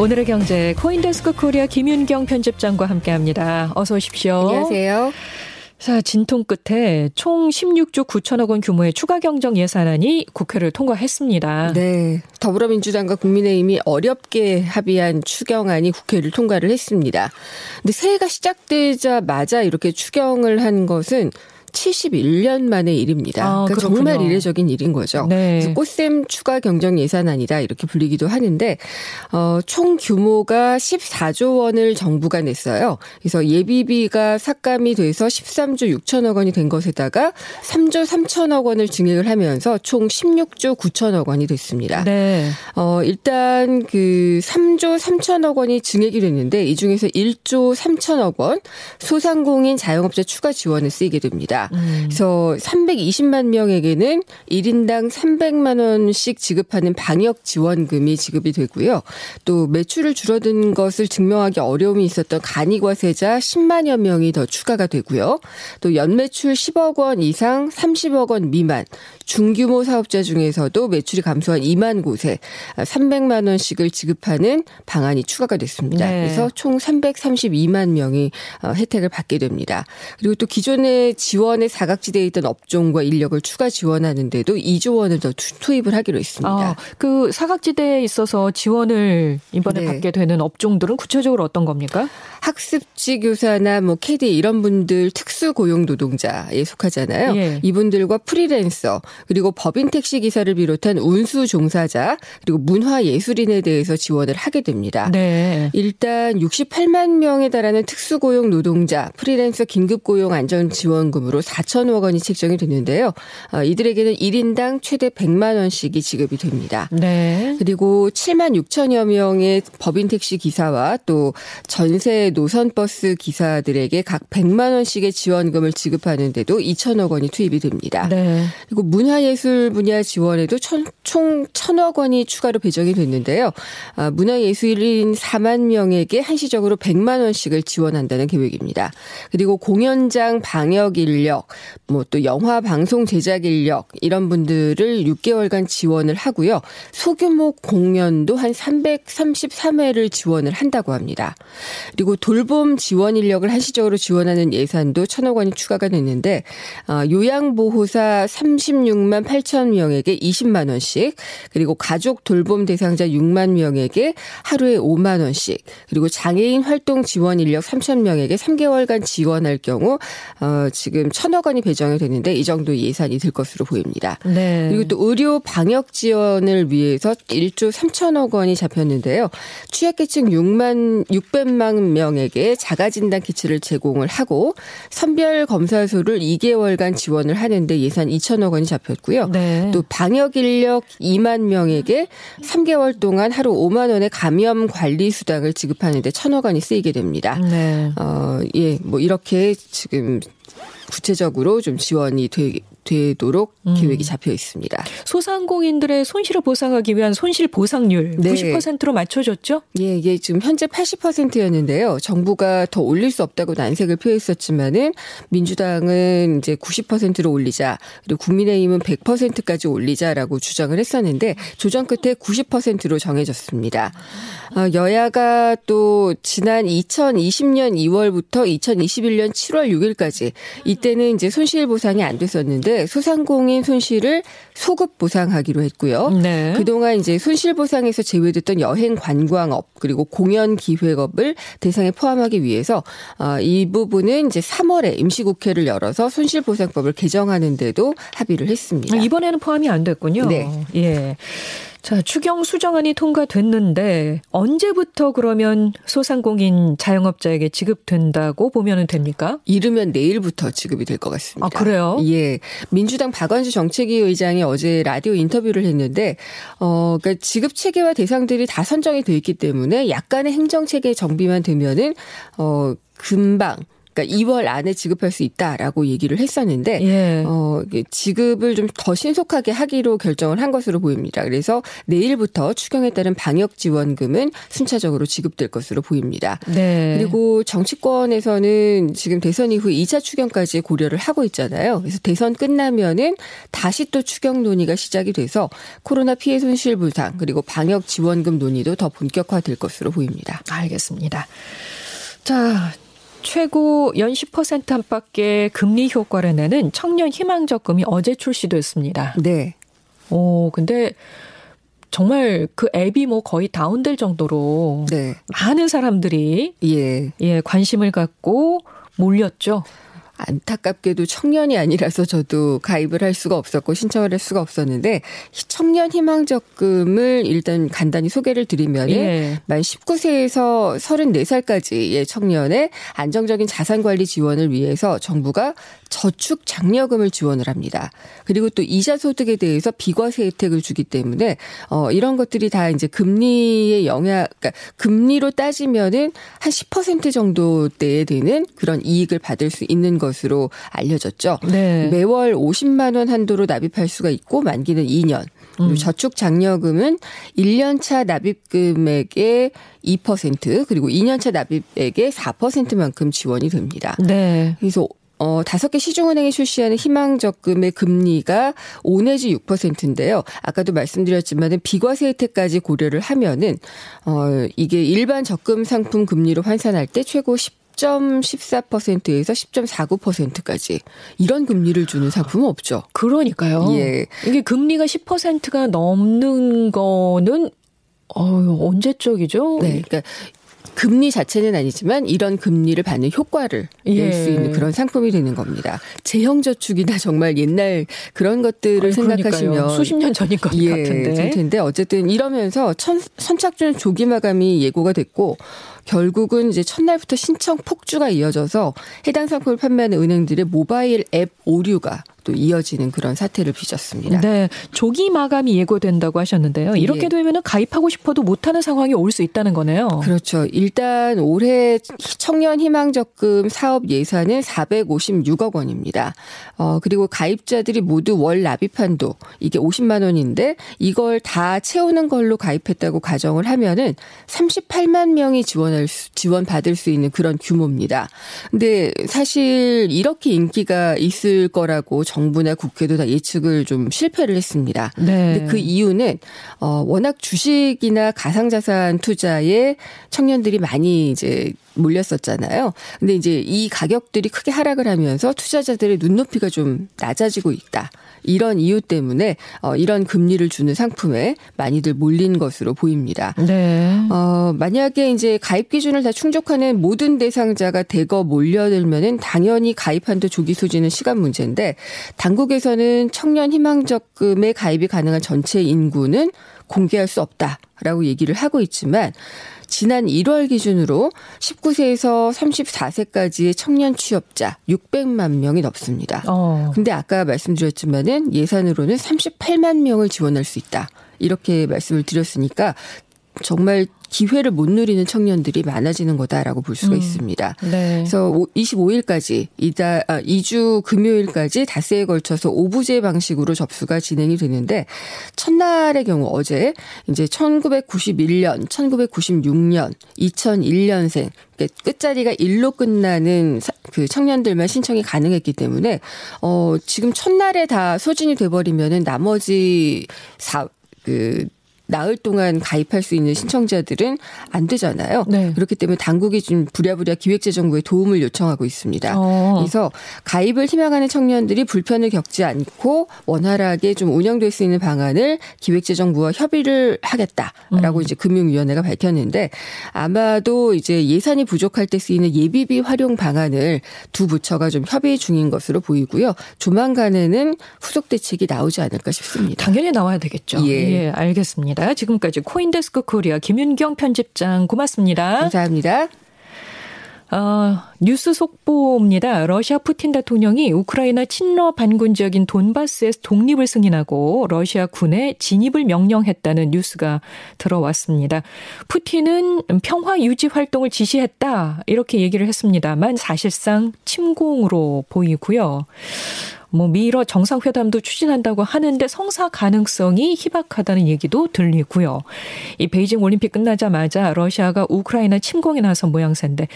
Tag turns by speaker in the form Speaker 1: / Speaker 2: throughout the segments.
Speaker 1: 오늘의 경제 코인데스크 코리아 김윤경 편집장과 함께합니다. 어서 오십시오.
Speaker 2: 안녕하세요.
Speaker 1: 자, 진통 끝에 총 16조 9천억 원 규모의 추가 경정 예산안이 국회를 통과했습니다.
Speaker 2: 네. 더불어민주당과 국민의힘이 어렵게 합의한 추경안이 국회를 통과를 했습니다. 근데 새해가 시작되자마자 이렇게 추경을 한 것은 71년 만의 일입니다.
Speaker 1: 아,
Speaker 2: 그러니까. 정말 이례적인 일인 거죠.
Speaker 1: 네.
Speaker 2: 꽃샘 추가 경정 예산안이다 이렇게 불리기도 하는데 어, 총 규모가 14조 원을 정부가 냈어요. 그래서 예비비가 삭감이 돼서 13조 6천억 원이 된 것에다가 3조 3천억 원을 증액을 하면서 총 16조 9천억 원이 됐습니다.
Speaker 1: 네.
Speaker 2: 어, 일단 그 3조 3천억 원이 증액이 됐는데 이 중에서 1조 3천억 원 소상공인 자영업자 추가 지원에 쓰이게 됩니다.
Speaker 1: 음.
Speaker 2: 그래서 320만 명에게는 1인당 300만 원씩 지급하는 방역 지원금이 지급이 되고요. 또 매출을 줄어든 것을 증명하기 어려움이 있었던 간이과세자 10만여 명이 더 추가가 되고요. 또 연매출 10억 원 이상 30억 원 미만 중규모 사업자 중에서도 매출이 감소한 2만 곳에 300만 원씩을 지급하는 방안이 추가가 됐습니다.
Speaker 1: 네.
Speaker 2: 그래서 총 332만 명이 어, 혜택을 받게 됩니다. 그리고 또 기존의 지원 에 사각지대에 있던 업종과 인력을 추가 지원하는데도 2조 원을 더 투- 투입을 하기로 했습니다.
Speaker 1: 아, 그 사각지대에 있어서 지원을 이번에
Speaker 2: 네.
Speaker 1: 받게 되는 업종들은 구체적으로 어떤 겁니까?
Speaker 2: 학습지 교사나 뭐 캐디 이런 분들 특수 고용 노동자에 속하잖아요.
Speaker 1: 예.
Speaker 2: 이분들과 프리랜서 그리고 법인 택시 기사를 비롯한 운수 종사자 그리고 문화 예술인에 대해서 지원을 하게 됩니다.
Speaker 1: 네.
Speaker 2: 일단 68만 명에 달하는 특수 고용 노동자, 프리랜서 긴급 고용 안전 지원금으로 4천억 원이 책정이 됐는데요. 어, 이들에게는 1인당 최대 100만 원씩이 지급이 됩니다.
Speaker 1: 네.
Speaker 2: 그리고 7만 6천여 명의 법인 택시 기사와 또 전세 노선 버스 기사들에게 각 100만 원씩의 지원금을 지급하는데도 2천억 원이 투입이 됩니다.
Speaker 1: 네.
Speaker 2: 그리고 문화예술 분야 지원에도 천- 총 천억 원이 추가로 배정이 됐는데요. 아, 문화예술인 4만 명에게 한시적으로 100만 원씩을 지원한다는 계획입니다. 그리고 공연장 방역 인력, 뭐 또 영화 방송 제작 인력 이런 분들을 6개월간 지원을 하고요. 소규모 공연도 한 333회를 지원을 한다고 합니다. 그리고 돌봄 지원 인력을 한시적으로 지원하는 예산도 천억 원이 추가가 됐는데 아, 요양보호사 36만 8천 명에게 20만 원씩 그리고 가족 돌봄 대상자 6만 명에게 하루에 5만 원씩 그리고 장애인 활동 지원 인력 3천 명에게 3개월간 지원할 경우 어, 지금 천억 원이 배정이 됐는데 이 정도 예산이 들 것으로 보입니다.
Speaker 1: 네.
Speaker 2: 그리고 또 의료 방역 지원을 위해서 1조 3천억 원이 잡혔는데요. 취약계층 6만 600만 명에게 자가진단 키트를 제공을 하고 선별 검사소를 2개월간 지원을 하는데 예산 2천억 원이 잡혔고요.
Speaker 1: 네.
Speaker 2: 또 방역 인력 2만 명에게 3개월 동안 하루 5만 원의 감염 관리 수당을 지급하는데 천억 원이 쓰이게 됩니다.
Speaker 1: 네.
Speaker 2: 어, 예, 뭐 이렇게 지금 구체적으로 좀 지원이 되, 되도록
Speaker 1: 음.
Speaker 2: 계획이 잡혀 있습니다.
Speaker 1: 소상공인들의 손실을 보상하기 위한 손실 보상률
Speaker 2: 네.
Speaker 1: 90%로 맞춰줬죠?
Speaker 2: 예, 이게 지금 현재 80%였는데요. 정부가 더 올릴 수 없다고 난색을 표했었지만은 민주당은 이제 90%로 올리자 그리고 국민의힘은 100%까지 올리자라고 주장을 했었는데 조정 끝에 90%로 정해졌습니다. 어, 여야가 또 지난 2020년 2월부터 2021년 7월 6일까지 이때는 이제 손실 보상이 안 됐었는데 소상공인 손실을 소급 보상하기로 했고요.
Speaker 1: 네.
Speaker 2: 그동안 이제 손실 보상에서 제외됐던 여행 관광업 그리고 공연 기획업을 대상에 포함하기 위해서 아, 이 부분은 이제 3월에 임시국회를 열어서 손실 보상법을 개정하는데도 합의를 했습니다.
Speaker 1: 이번에는 포함이 안 됐군요.
Speaker 2: 네.
Speaker 1: 예. 자, 추경 수정안이 통과됐는데 언제부터 그러면 소상공인 자영업자에게 지급된다고 보면 됩니까?
Speaker 2: 이르면 내일부터 지급이 될 것 같습니다.
Speaker 1: 아, 그래요?
Speaker 2: 예. 민주당 박원주 정책위 의장이 어제 라디오 인터뷰를 했는데, 어, 그러니까 지급 체계와 대상들이 다 선정이 돼 있기 때문에 약간의 행정 체계 정비만 되면은, 어, 금방 그러니까 2월 안에 지급할 수 있다라고 얘기를 했었는데 예. 어 지급을 좀 더 신속하게 하기로 결정을 한 것으로 보입니다. 그래서 내일부터 추경에 따른 방역 지원금은 순차적으로 지급될 것으로 보입니다. 네. 그리고 정치권에서는 지금 대선 이후 2차 추경까지 고려를 하고 있잖아요. 그래서 대선 끝나면은 다시 또 추경 논의가 시작이 돼서 코로나 피해 손실 보상 그리고 방역 지원금 논의도 더 본격화될 것으로 보입니다.
Speaker 1: 알겠습니다. 자, 최고 연 10% 안팎의 금리 효과를 내는 청년 희망 적금이 어제 출시됐습니다.
Speaker 2: 네.
Speaker 1: 오, 근데 정말 그 앱이 뭐 거의 다운될 정도로 네. 많은 사람들이 예. 예, 관심을 갖고 몰렸죠.
Speaker 2: 안타깝게도 청년이 아니라서 저도 가입을 할 수가 없었고 신청을 할 수가 없었는데 청년 희망 적금을 일단 간단히 소개를 드리면 예. 만 19세에서 34살까지의 청년의 안정적인 자산 관리 지원을 위해서 정부가 저축 장려금을 지원을 합니다. 그리고 또 이자 소득에 대해서 비과세 혜택을 주기 때문에 어 이런 것들이 다 이제 금리의 영향 그러니까 금리로 따지면은 한 10% 정도 대에 되는 그런 이익을 받을 수 있는 것 것으로 알려졌죠. 네. 매월 50만 원 한도로 납입할 수가 있고 만기는 2년. 그리고 음. 저축 장려금은 1년차 납입 금액의 2% 그리고 2년차 납입액의 4%만큼 지원이 됩니다. 네. 그래서 어, 다섯 개 시중은행이 출시하는 희망적금의 금리가 5 내지 6%인데요. 아까도 말씀드렸지만은 비과세 혜택까지 고려를 하면은, 어, 이게 일반 적금 상품 금리로 환산할 때 최고 10 10.14%에서 10.49%까지 이런 금리를 주는 상품은 없죠.
Speaker 1: 그러니까요. 예. 이게 금리가 10%가 넘는 거는 어 언제적이죠?
Speaker 2: 네. 그러니까 금리 자체는 아니지만 이런 금리를 받는 효과를 예. 낼수 있는 그런 상품이 되는 겁니다. 재형 저축이나 정말 옛날 그런 것들을 아니, 생각하시면
Speaker 1: 수십 년 전인 것 예, 같은데.
Speaker 2: 텐데 어쨌든 이러면서 천, 선착순 조기 마감이 예고가 됐고 결국은 이제 첫날부터 신청 폭주가 이어져서 해당 상품을 판매하는 은행들의 모바일 앱 오류가 또 이어지는 그런 사태를 빚었습니다.
Speaker 1: 네. 조기 마감이 예고된다고 하셨는데요. 이렇게 예. 되면은 가입하고 싶어도 못하는 상황이 올 수 있다는 거네요.
Speaker 2: 그렇죠. 일단 올해 청년 희망적금 사업 예산은 456억 원입니다. 어, 그리고 가입자들이 모두 월 납입 한도 이게 50만 원인데 이걸 다 채우는 걸로 가입했다고 가정을 하면은 38만 명이 지원할 수, 지원 받을 수 있는 그런 규모입니다. 근데 사실 이렇게 인기가 있을 거라고 정부나 국회도 다 예측을 좀 실패를 했습니다. 네. 근데 그 이유는 어 워낙 주식이나 가상자산 투자에 청년들이 많이 이제 몰렸었잖아요. 근데 이제 이 가격들이 크게 하락을 하면서 투자자들의 눈높이가 좀 낮아지고 있다. 이런 이유 때문에 어, 이런 금리를 주는 상품에 많이들 몰린 것으로 보입니다. 네. 어, 만약에 이제 가입 기준을 다 충족하는 모든 대상자가 대거 몰려들면은 당연히 가입한도 조기 소지는 시간 문제인데 당국에서는 청년 희망적금에 가입이 가능한 전체 인구는 공개할 수 없다라고 얘기를 하고 있지만 지난 1월 기준으로 19세에서 34세까지의 청년 취업자 600만 명이 넘습니다. 어. 근데 아까 말씀드렸지만은 예산으로는 38만 명을 지원할 수 있다. 이렇게 말씀을 드렸으니까 정말 기회를 못 누리는 청년들이 많아지는 거다라고 볼 수가 음. 있습니다. 네. 그래서 25일까지 이다 아, 2주 금요일까지 닷새에 걸쳐서 오부제 방식으로 접수가 진행이 되는데 첫날의 경우 어제 이제 1991년, 1996년, 2001년생 끝자리가 일로 끝나는 그 청년들만 신청이 가능했기 때문에 어 지금 첫날에 다 소진이 돼 버리면은 나머지 사그 나흘 동안 가입할 수 있는 신청자들은 안 되잖아요. 네. 그렇기 때문에 당국이 좀 부랴부랴 기획재정부에 도움을 요청하고 있습니다. 어. 그래서 가입을 희망하는 청년들이 불편을 겪지 않고 원활하게 좀 운영될 수 있는 방안을 기획재정부와 협의를 하겠다라고 음. 이제 금융위원회가 밝혔는데 아마도 이제 예산이 부족할 때 쓰이는 예비비 활용 방안을 두 부처가 좀 협의 중인 것으로 보이고요. 조만간에는 후속 대책이 나오지 않을까 싶습니다.
Speaker 1: 당연히 나와야 되겠죠. 예, 예 알겠습니다. 있습니다. 지금까지 코인데스크 코리아 김윤경 편집장 고맙습니다.
Speaker 2: 감사합니다.
Speaker 1: 어, 뉴스 속보입니다. 러시아 푸틴 대통령이 우크라이나 친러 반군 지역인 돈바스에서 독립을 승인하고 러시아 군에 진입을 명령했다는 뉴스가 들어왔습니다. 푸틴은 평화 유지 활동을 지시했다 이렇게 얘기를 했습니다만 사실상 침공으로 보이고요. 뭐 미러 정상회담도 추진한다고 하는데 성사 가능성이 희박하다는 얘기도 들리고요. 이 베이징 올림픽 끝나자마자 러시아가 우크라이나 침공에 나선 모양새인데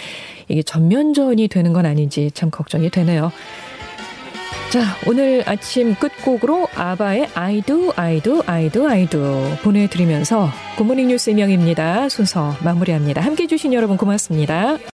Speaker 1: 이게 전면전이 되는 건 아닌지 참 걱정이 되네요. 자, 오늘 아침 끝곡으로 아바의 I do, I do, I do, I do 보내드리면서 굿모닝 뉴스 임영입니다. 순서 마무리합니다. 함께 해주신 여러분 고맙습니다.